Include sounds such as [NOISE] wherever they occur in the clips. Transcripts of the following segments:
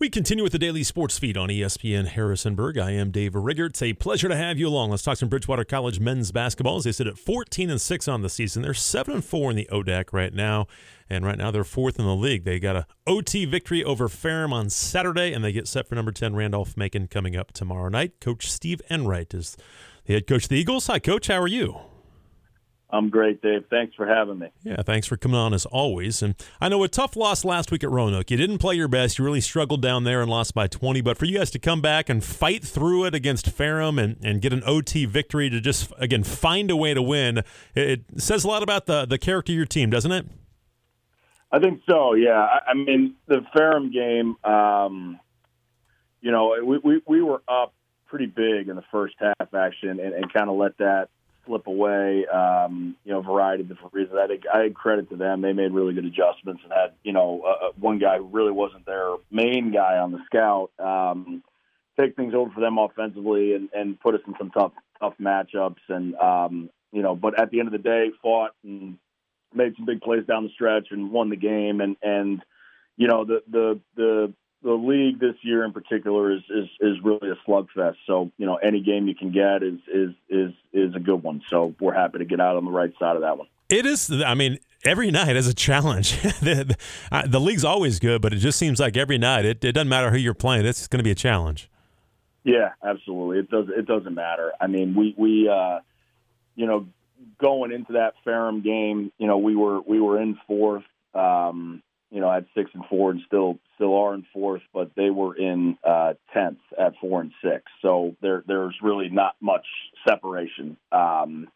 We continue with the daily sports feed on ESPN Harrisonburg. I am Dave Rigger. It's a pleasure to have you along. Let's talk some Bridgewater College men's basketball. As they sit at 14 and 6 on the season, they're 7 and 4 in the ODAC right now, and right now they're fourth in the league. They got a OT victory over Ferrum on Saturday, and they get set for number 10 Randolph Macon coming up tomorrow night. Coach Steve Enright is the head coach of the Eagles. Hi, Coach. How are you? I'm great, Dave. Thanks for having me. Yeah, thanks for coming on as always. And I know a tough loss last week at Roanoke. You didn't play your best. You really struggled down there and lost by 20. But for you guys to come back and fight through it against Ferrum and, and get an OT victory to just, again, find a way to win, it, it says a lot about the, the character of your team, doesn't it? I think so, yeah. I, I mean, the Ferrum game, um, you know, we, we, we were up pretty big in the first half, action, and, and kind of let that slip away. Um, you know, a variety of different reasons. I think I credit to them. They made really good adjustments and had you know uh, one guy who really wasn't their main guy on the scout um, take things over for them offensively and, and put us in some tough tough matchups. And um, you know, but at the end of the day, fought and made some big plays down the stretch and won the game. And and you know the the the the league this year in particular is, is is really a slugfest. So you know any game you can get is is is is a good one. So we're happy to get out on the right side of that one. It is. I mean, every night is a challenge. [LAUGHS] the, the, the, league's always good, but it just seems like every night it, it doesn't matter who you're playing. It's going to be a challenge. Yeah, absolutely. It does. It doesn't matter. I mean, we we uh, you know going into that Ferrum game, you know we were we were in fourth. Um, you know, at six and four and still still are in fourth, but they were in uh, tenth at four and six. So there there's really not much separation um,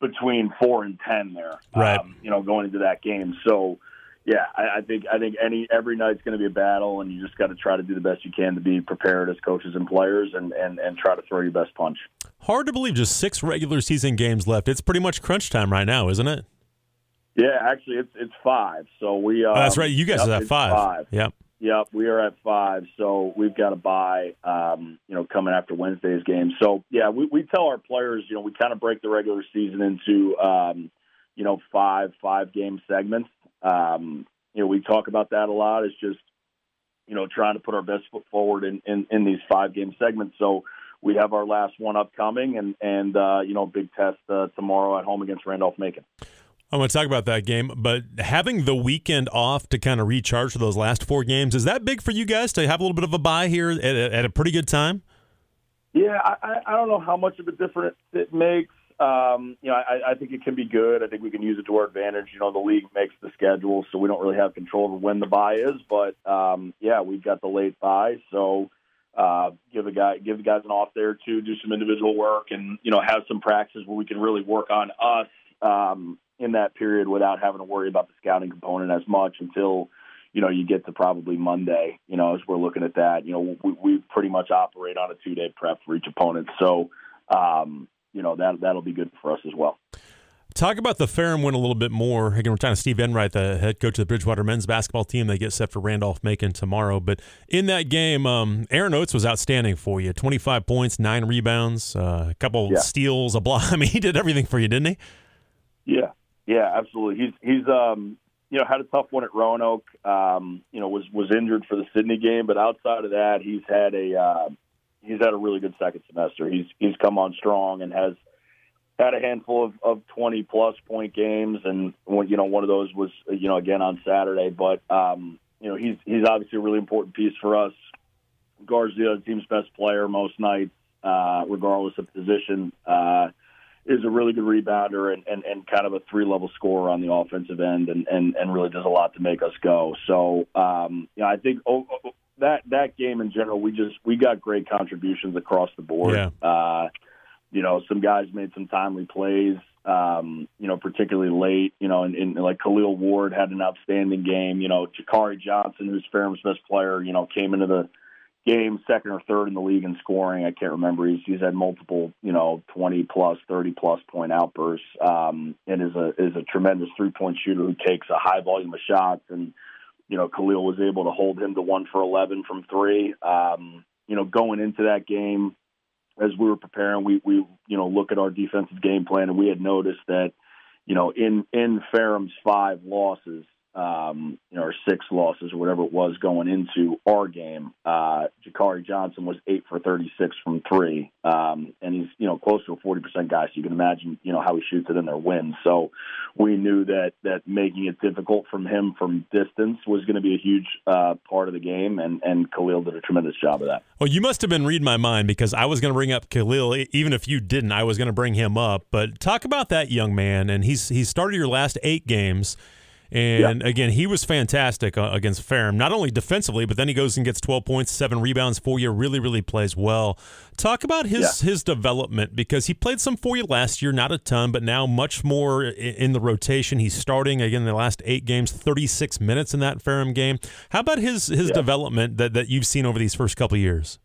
between four and ten there. Right. Um, you know, going into that game. So yeah, I, I think I think any every night's going to be a battle, and you just got to try to do the best you can to be prepared as coaches and players, and and and try to throw your best punch. Hard to believe, just six regular season games left. It's pretty much crunch time right now, isn't it? Yeah, actually, it's it's five. So we. Uh, oh, that's right. You guys yep, are at five. Five. Yep. Yep, we are at five. So we've got to bye. Um, you know, coming after Wednesday's game. So yeah, we we tell our players, you know, we kind of break the regular season into, um, you know, five five game segments. Um, you know, we talk about that a lot. It's just, you know, trying to put our best foot forward in in, in these five game segments. So we have our last one upcoming, and and uh, you know, big test uh, tomorrow at home against Randolph Macon. I want to talk about that game, but having the weekend off to kind of recharge for those last four games is that big for you guys to have a little bit of a bye here at, at a pretty good time? Yeah, I, I don't know how much of a difference it makes. Um, you know, I, I think it can be good. I think we can use it to our advantage. You know, the league makes the schedule, so we don't really have control over when the bye is. But um, yeah, we've got the late bye, so uh, give a guy, give the guys an off there to do some individual work, and you know, have some practices where we can really work on us. Um, in that period without having to worry about the scouting component as much until you know you get to probably Monday. You know, as we're looking at that, you know, we, we pretty much operate on a two day prep for each opponent. So, um, you know, that that'll be good for us as well. Talk about the Ferrum win a little bit more. Again, we're talking to Steve Enright, the head coach of the Bridgewater men's basketball team. They get set for Randolph Macon tomorrow. But in that game, um, Aaron Oates was outstanding for you. 25 points, nine rebounds, uh, a couple yeah. steals, a block. [LAUGHS] I mean, he did everything for you, didn't he? Yeah, yeah, absolutely. He's he's um you know had a tough one at Roanoke. Um, you know was was injured for the Sydney game, but outside of that, he's had a uh, he's had a really good second semester. He's he's come on strong and has had a handful of, of 20 plus point games and you know one of those was you know again on Saturday but um you know he's he's obviously a really important piece for us guards the team's best player most nights uh regardless of position uh is a really good rebounder and, and, and kind of a three level scorer on the offensive end and, and, and really does a lot to make us go. So, um, you know, I think oh, oh, that, that game in general, we just, we got great contributions across the board. Yeah. Uh, you know, some guys made some timely plays, um, you know, particularly late, you know, and, and like Khalil Ward had an outstanding game, you know, Jakari Johnson, who's Ferrum's best player, you know, came into the, game, second or third in the league in scoring. I can't remember. He's he's had multiple, you know, twenty plus, thirty plus point outbursts, um, and is a is a tremendous three point shooter who takes a high volume of shots. And you know, Khalil was able to hold him to one for eleven from three. Um, you know, going into that game, as we were preparing, we we you know look at our defensive game plan, and we had noticed that, you know, in in Ferrum's five losses um, you know, or six losses or whatever it was going into our game. Uh, Jakari Johnson was eight for 36 from three. Um, and he's, you know, close to a 40% guy. So you can imagine, you know, how he shoots it in their wins. So we knew that, that making it difficult from him from distance was going to be a huge, uh, part of the game. And, and Khalil did a tremendous job of that. Well, you must have been reading my mind because I was going to bring up Khalil. Even if you didn't, I was going to bring him up. But talk about that young man. And he's, he started your last eight games. And yeah. again, he was fantastic uh, against Ferrum, not only defensively, but then he goes and gets 12 points, seven rebounds four year, Really, really plays well. Talk about his yeah. his development because he played some for you last year, not a ton, but now much more in the rotation. He's starting again in the last eight games, 36 minutes in that Ferrum game. How about his his yeah. development that, that you've seen over these first couple years?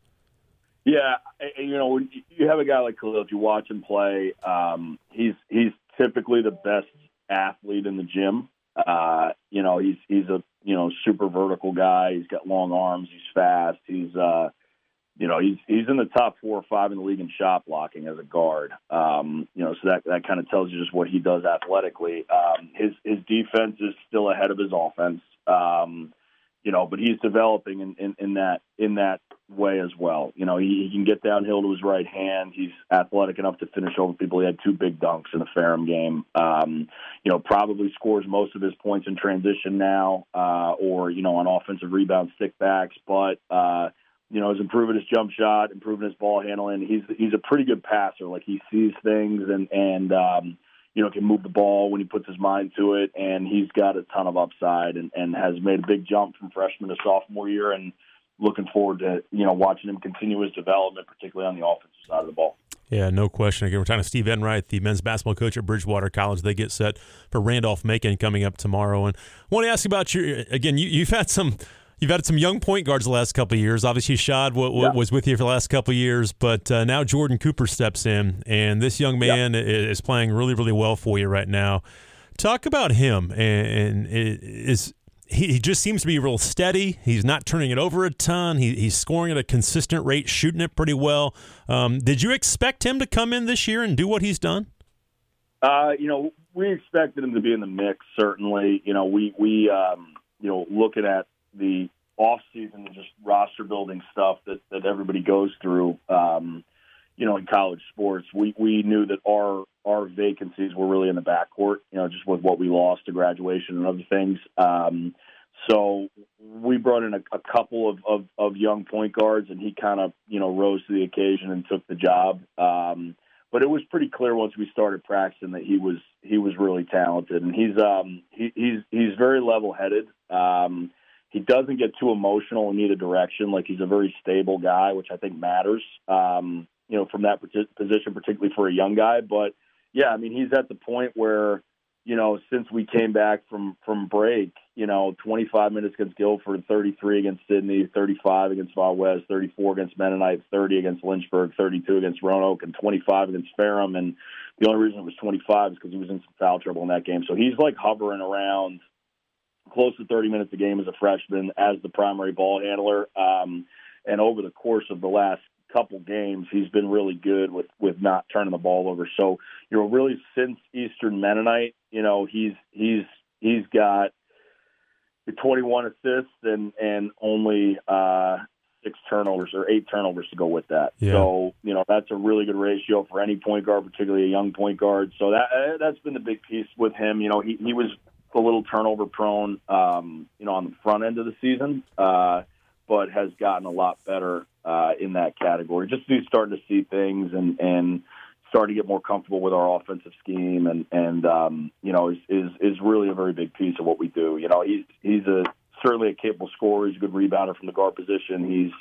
Yeah, you know, you have a guy like Khalil. If you watch him play, um, he's he's typically the best athlete in the gym. Uh, you know, he's he's a you know super vertical guy. He's got long arms. He's fast. He's uh, you know he's he's in the top four or five in the league in shot blocking as a guard. Um, you know, so that that kind of tells you just what he does athletically. Um, his his defense is still ahead of his offense. Um, you know, but he's developing in, in, in that in that way as well. You know, he, he can get downhill to his right hand. He's athletic enough to finish over people. He had two big dunks in the Ferrum game. Um, you know, probably scores most of his points in transition now, uh, or you know, on offensive rebound stick backs. But uh, you know, is improving his jump shot, improving his ball handling. He's he's a pretty good passer. Like he sees things and and um, you know, can move the ball when he puts his mind to it, and he's got a ton of upside and, and has made a big jump from freshman to sophomore year, and looking forward to you know watching him continue his development, particularly on the offensive side of the ball. Yeah, no question. Again, we're talking to Steve Enright, the men's basketball coach at Bridgewater College. They get set for Randolph Macon coming up tomorrow. And I want to ask you about your again. You, you've had some You've had some young point guards the last couple of years. Obviously, Shad w- w- yeah. was with you for the last couple of years, but uh, now Jordan Cooper steps in, and this young man yeah. is playing really, really well for you right now. Talk about him, and, and is he, he, just seems to be real steady. He's not turning it over a ton. He, he's scoring at a consistent rate, shooting it pretty well. Um, did you expect him to come in this year and do what he's done? Uh, you know, we expected him to be in the mix. Certainly, you know, we we um, you know looking at the off season just roster building stuff that that everybody goes through. Um, you know, in college sports, we we knew that our our vacancies were really in the backcourt. You know, just with what we lost to graduation and other things. Um, so we brought in a, a couple of, of, of young point guards, and he kind of you know rose to the occasion and took the job. Um, but it was pretty clear once we started practicing that he was he was really talented, and he's um, he, he's he's very level headed. Um, he doesn't get too emotional in either direction. Like he's a very stable guy, which I think matters. Um, you know, from that position, particularly for a young guy. But yeah, I mean, he's at the point where, you know, since we came back from from break, you know, 25 minutes against Guilford, 33 against Sydney, 35 against Vauwez, 34 against Mennonite, 30 against Lynchburg, 32 against Roanoke, and 25 against Ferrum. And the only reason it was 25 is because he was in some foul trouble in that game. So he's like hovering around close to 30 minutes a game as a freshman as the primary ball handler. Um, and over the course of the last couple games, he's been really good with with not turning the ball over. So you know, really since Eastern Mennonite, you know, he's he's he's got 21 assists and and only uh, six turnovers or eight turnovers to go with that. Yeah. So you know that's a really good ratio for any point guard, particularly a young point guard. So that that's been the big piece with him. You know, he he was a little turnover prone, um, you know, on the front end of the season, uh, but has gotten a lot better uh, in that category. Just starting to see things and and starting to get more comfortable with our offensive scheme, and and um, you know is, is is really a very big piece of what we do. You know, he's he's a certainly a capable scorer. He's a good rebounder from the guard position. He's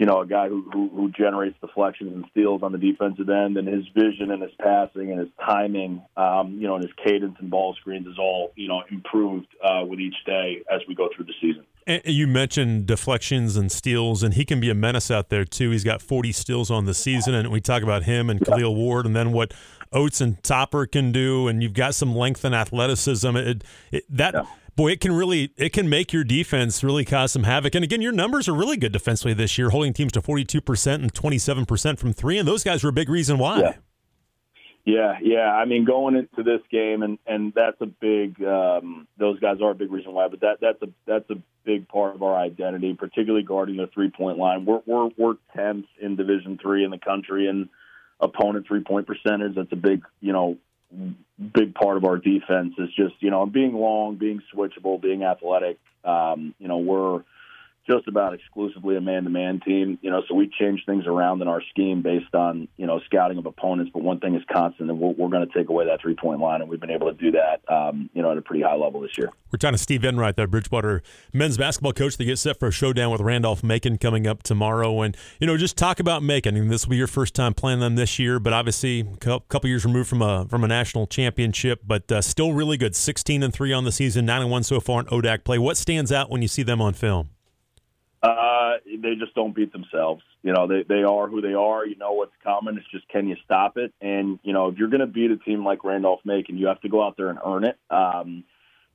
you know, a guy who, who, who generates deflections and steals on the defensive end, and his vision and his passing and his timing, um, you know, and his cadence and ball screens is all you know improved uh, with each day as we go through the season. And you mentioned deflections and steals, and he can be a menace out there too. He's got 40 steals on the season, and we talk about him and Khalil Ward, and then what Oates and Topper can do, and you've got some length and athleticism. It, it, that yeah boy, it can really it can make your defense really cause some havoc. And again, your numbers are really good defensively this year, holding teams to forty two percent and twenty seven percent from three, and those guys were a big reason why. Yeah. Yeah, yeah. I mean, going into this game, and and that's a big. Um, those guys are a big reason why, but that that's a that's a big part of our identity, particularly guarding the three point line. We're we're we're tenth in Division three in the country and opponent three point percentage. That's a big you know big part of our defense is just you know being long, being switchable, being athletic. Um, you know we're just about exclusively a man-to-man team. You know, so we change things around in our scheme based on you know scouting of opponents. But one thing is constant, and we're, we're going to take away that three-point line, and we've been able to do that. Um, you know, at a pretty high level this year. We're talking to Steve Enright, the Bridgewater men's basketball coach. that gets set for a showdown with Randolph Macon coming up tomorrow, and you know, just talk about Macon. I mean, this will be your first time playing them this year, but obviously a couple years removed from a from a national championship, but uh, still really good. Sixteen and three on the season, nine and one so far in ODAC play. What stands out when you see them on film? Uh, they just don't beat themselves. You know, they they are who they are. You know what's coming. It's just can you stop it? And you know, if you're going to beat a team like Randolph Macon, you have to go out there and earn it. Um,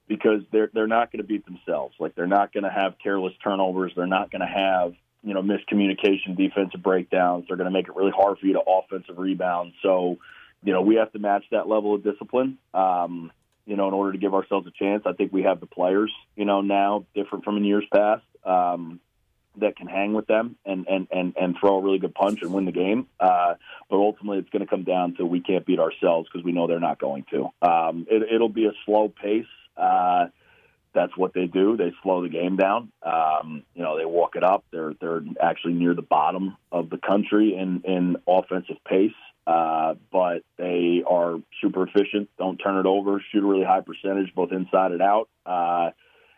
because they're they're not going to beat themselves. Like they're not going to have careless turnovers. They're not going to have you know miscommunication, defensive breakdowns. They're going to make it really hard for you to offensive rebound. So, you know, we have to match that level of discipline. Um, you know, in order to give ourselves a chance, I think we have the players. You know, now different from in years past. Um, that can hang with them and and and and throw a really good punch and win the game. Uh, but ultimately, it's going to come down to we can't beat ourselves because we know they're not going to. Um, it, it'll be a slow pace. Uh, that's what they do. They slow the game down. Um, you know, they walk it up. They're they're actually near the bottom of the country in in offensive pace. Uh, but they are super efficient. Don't turn it over. Shoot a really high percentage, both inside and out. Uh,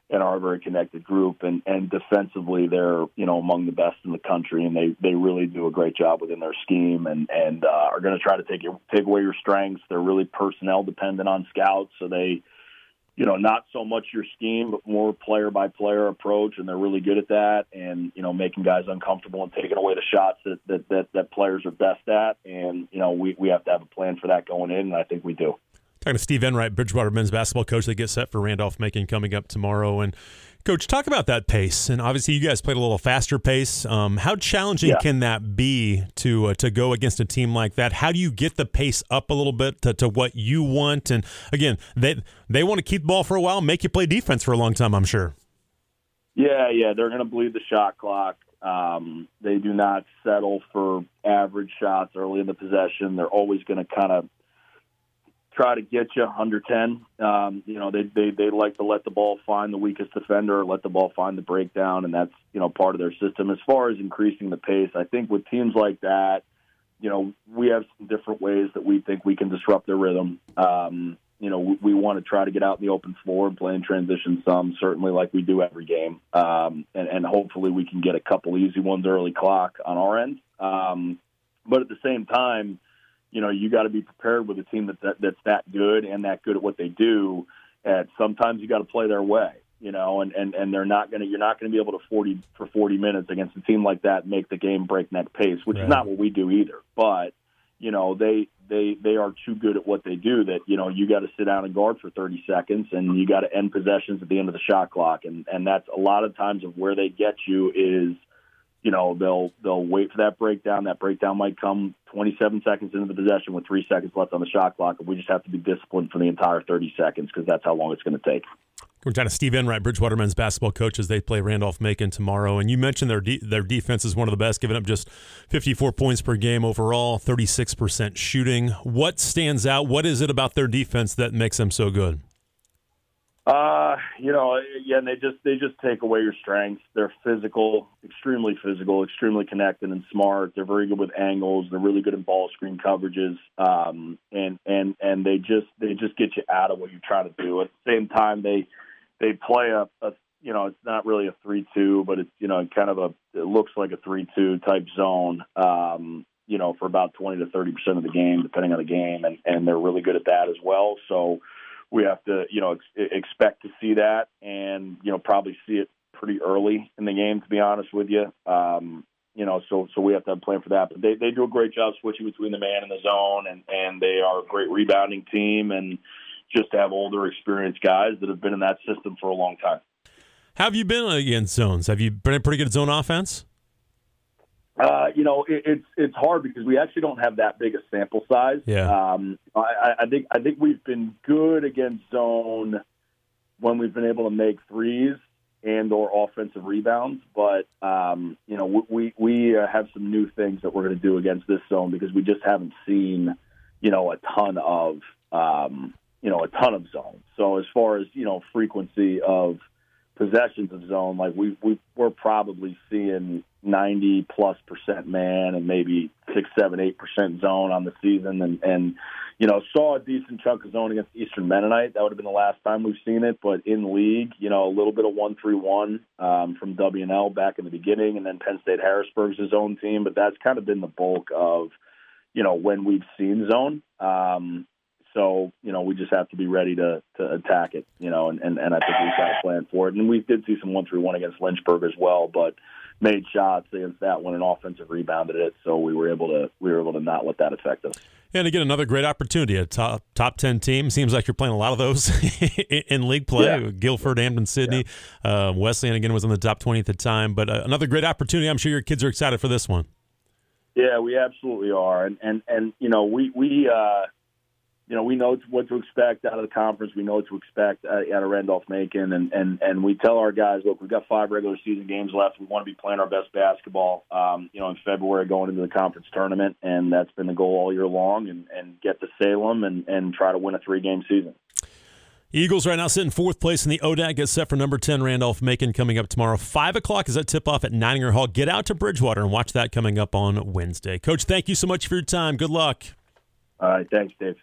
and are a very connected group. And, and defensively, they're you know among the best in the country, and they, they really do a great job within their scheme, and and uh, are going to try to take your, take away your strengths. They're really personnel dependent on scouts, so they you know not so much your scheme, but more player by player approach, and they're really good at that, and you know making guys uncomfortable and taking away the shots that that that, that players are best at, and you know we we have to have a plan for that going in, and I think we do. Talking to Steve Enright, Bridgewater men's basketball coach. They get set for Randolph Macon coming up tomorrow. And coach, talk about that pace. And obviously, you guys played a little faster pace. Um, how challenging yeah. can that be to uh, to go against a team like that? How do you get the pace up a little bit to, to what you want? And again, they they want to keep the ball for a while, make you play defense for a long time. I'm sure. Yeah, yeah, they're going to bleed the shot clock. Um, they do not settle for average shots early in the possession. They're always going to kind of try to get you under 10. Um, you know, they, they, they like to let the ball find the weakest defender, let the ball find the breakdown, and that's, you know, part of their system. As far as increasing the pace, I think with teams like that, you know, we have some different ways that we think we can disrupt their rhythm. Um, you know, we, we want to try to get out in the open floor and play in transition some, certainly like we do every game. Um, and, and hopefully we can get a couple easy ones early clock on our end. Um, but at the same time, you know you got to be prepared with a team that, that that's that good and that good at what they do. And sometimes you got to play their way, you know, and and and they're not going to you're not going to be able to 40 for 40 minutes against a team like that make the game breakneck pace, which right. is not what we do either. But you know they they they are too good at what they do that you know you got to sit down and guard for 30 seconds and you got to end possessions at the end of the shot clock and and that's a lot of times of where they get you is you know they'll they'll wait for that breakdown. That breakdown might come 27 seconds into the possession with three seconds left on the shot clock, and we just have to be disciplined for the entire 30 seconds because that's how long it's going to take. We're talking to Steve Enright, Bridgewater men's basketball coach, as they play Randolph Macon tomorrow. And you mentioned their de- their defense is one of the best, giving up just 54 points per game overall, 36% shooting. What stands out? What is it about their defense that makes them so good? Uh, you know, yeah, and they just they just take away your strengths. They're physical, extremely physical, extremely connected and smart. They're very good with angles. They're really good in ball screen coverages. Um, and and and they just they just get you out of what you're trying to do. At the same time, they they play a, a you know, it's not really a three-two, but it's you know kind of a it looks like a three-two type zone. Um, you know, for about twenty to thirty percent of the game, depending on the game, and and they're really good at that as well. So we have to, you know, ex- expect to see that, and you know, probably see it pretty early in the game. To be honest with you, um, you know, so so we have to have a plan for that. But they they do a great job switching between the man and the zone, and and they are a great rebounding team, and just to have older, experienced guys that have been in that system for a long time. Have you been against zones? Have you been a pretty good zone offense? Uh, you know, it, it's it's hard because we actually don't have that big a sample size. Yeah. Um, I, I think I think we've been good against zone when we've been able to make threes and or offensive rebounds. But um, you know, we we uh, have some new things that we're going to do against this zone because we just haven't seen you know a ton of um, you know a ton of zone. So as far as you know frequency of possessions of zone, like we we we're probably seeing 90 plus percent man and maybe six, seven, eight percent zone on the season, and and you know saw a decent chunk of zone against Eastern Mennonite. That would have been the last time we've seen it, but in league, you know, a little bit of one three one um, from W and L back in the beginning, and then Penn State Harrisburg's his own team, but that's kind of been the bulk of you know when we've seen zone. Um, so, you know, we just have to be ready to, to attack it, you know, and, and, and I think we've got a plan for it. And we did see some one three one against Lynchburg as well, but made shots against that one and offensive rebounded it. So we were able to we were able to not let that affect us. And again, another great opportunity. A top top ten team seems like you're playing a lot of those [LAUGHS] in league play. Yeah. Guilford, Hampden, Sydney, yeah. uh, Wesleyan again was in the top twenty at the time. But uh, another great opportunity. I'm sure your kids are excited for this one. Yeah, we absolutely are, and and and you know we we uh, you know, we know what to expect out of the conference. We know what to expect out of Randolph Macon, and and and we tell our guys, look, we've got five regular season games left. We want to be playing our best basketball, um, you know, in February going into the conference tournament, and that's been the goal all year long. And and get to Salem and and try to win a three game season. Eagles right now sitting fourth place in the ODAC. Get set for number 10, Randolph Macon, coming up tomorrow. 5 o'clock is that tip off at Nininger Hall. Get out to Bridgewater and watch that coming up on Wednesday. Coach, thank you so much for your time. Good luck. All right. Thanks, Dave.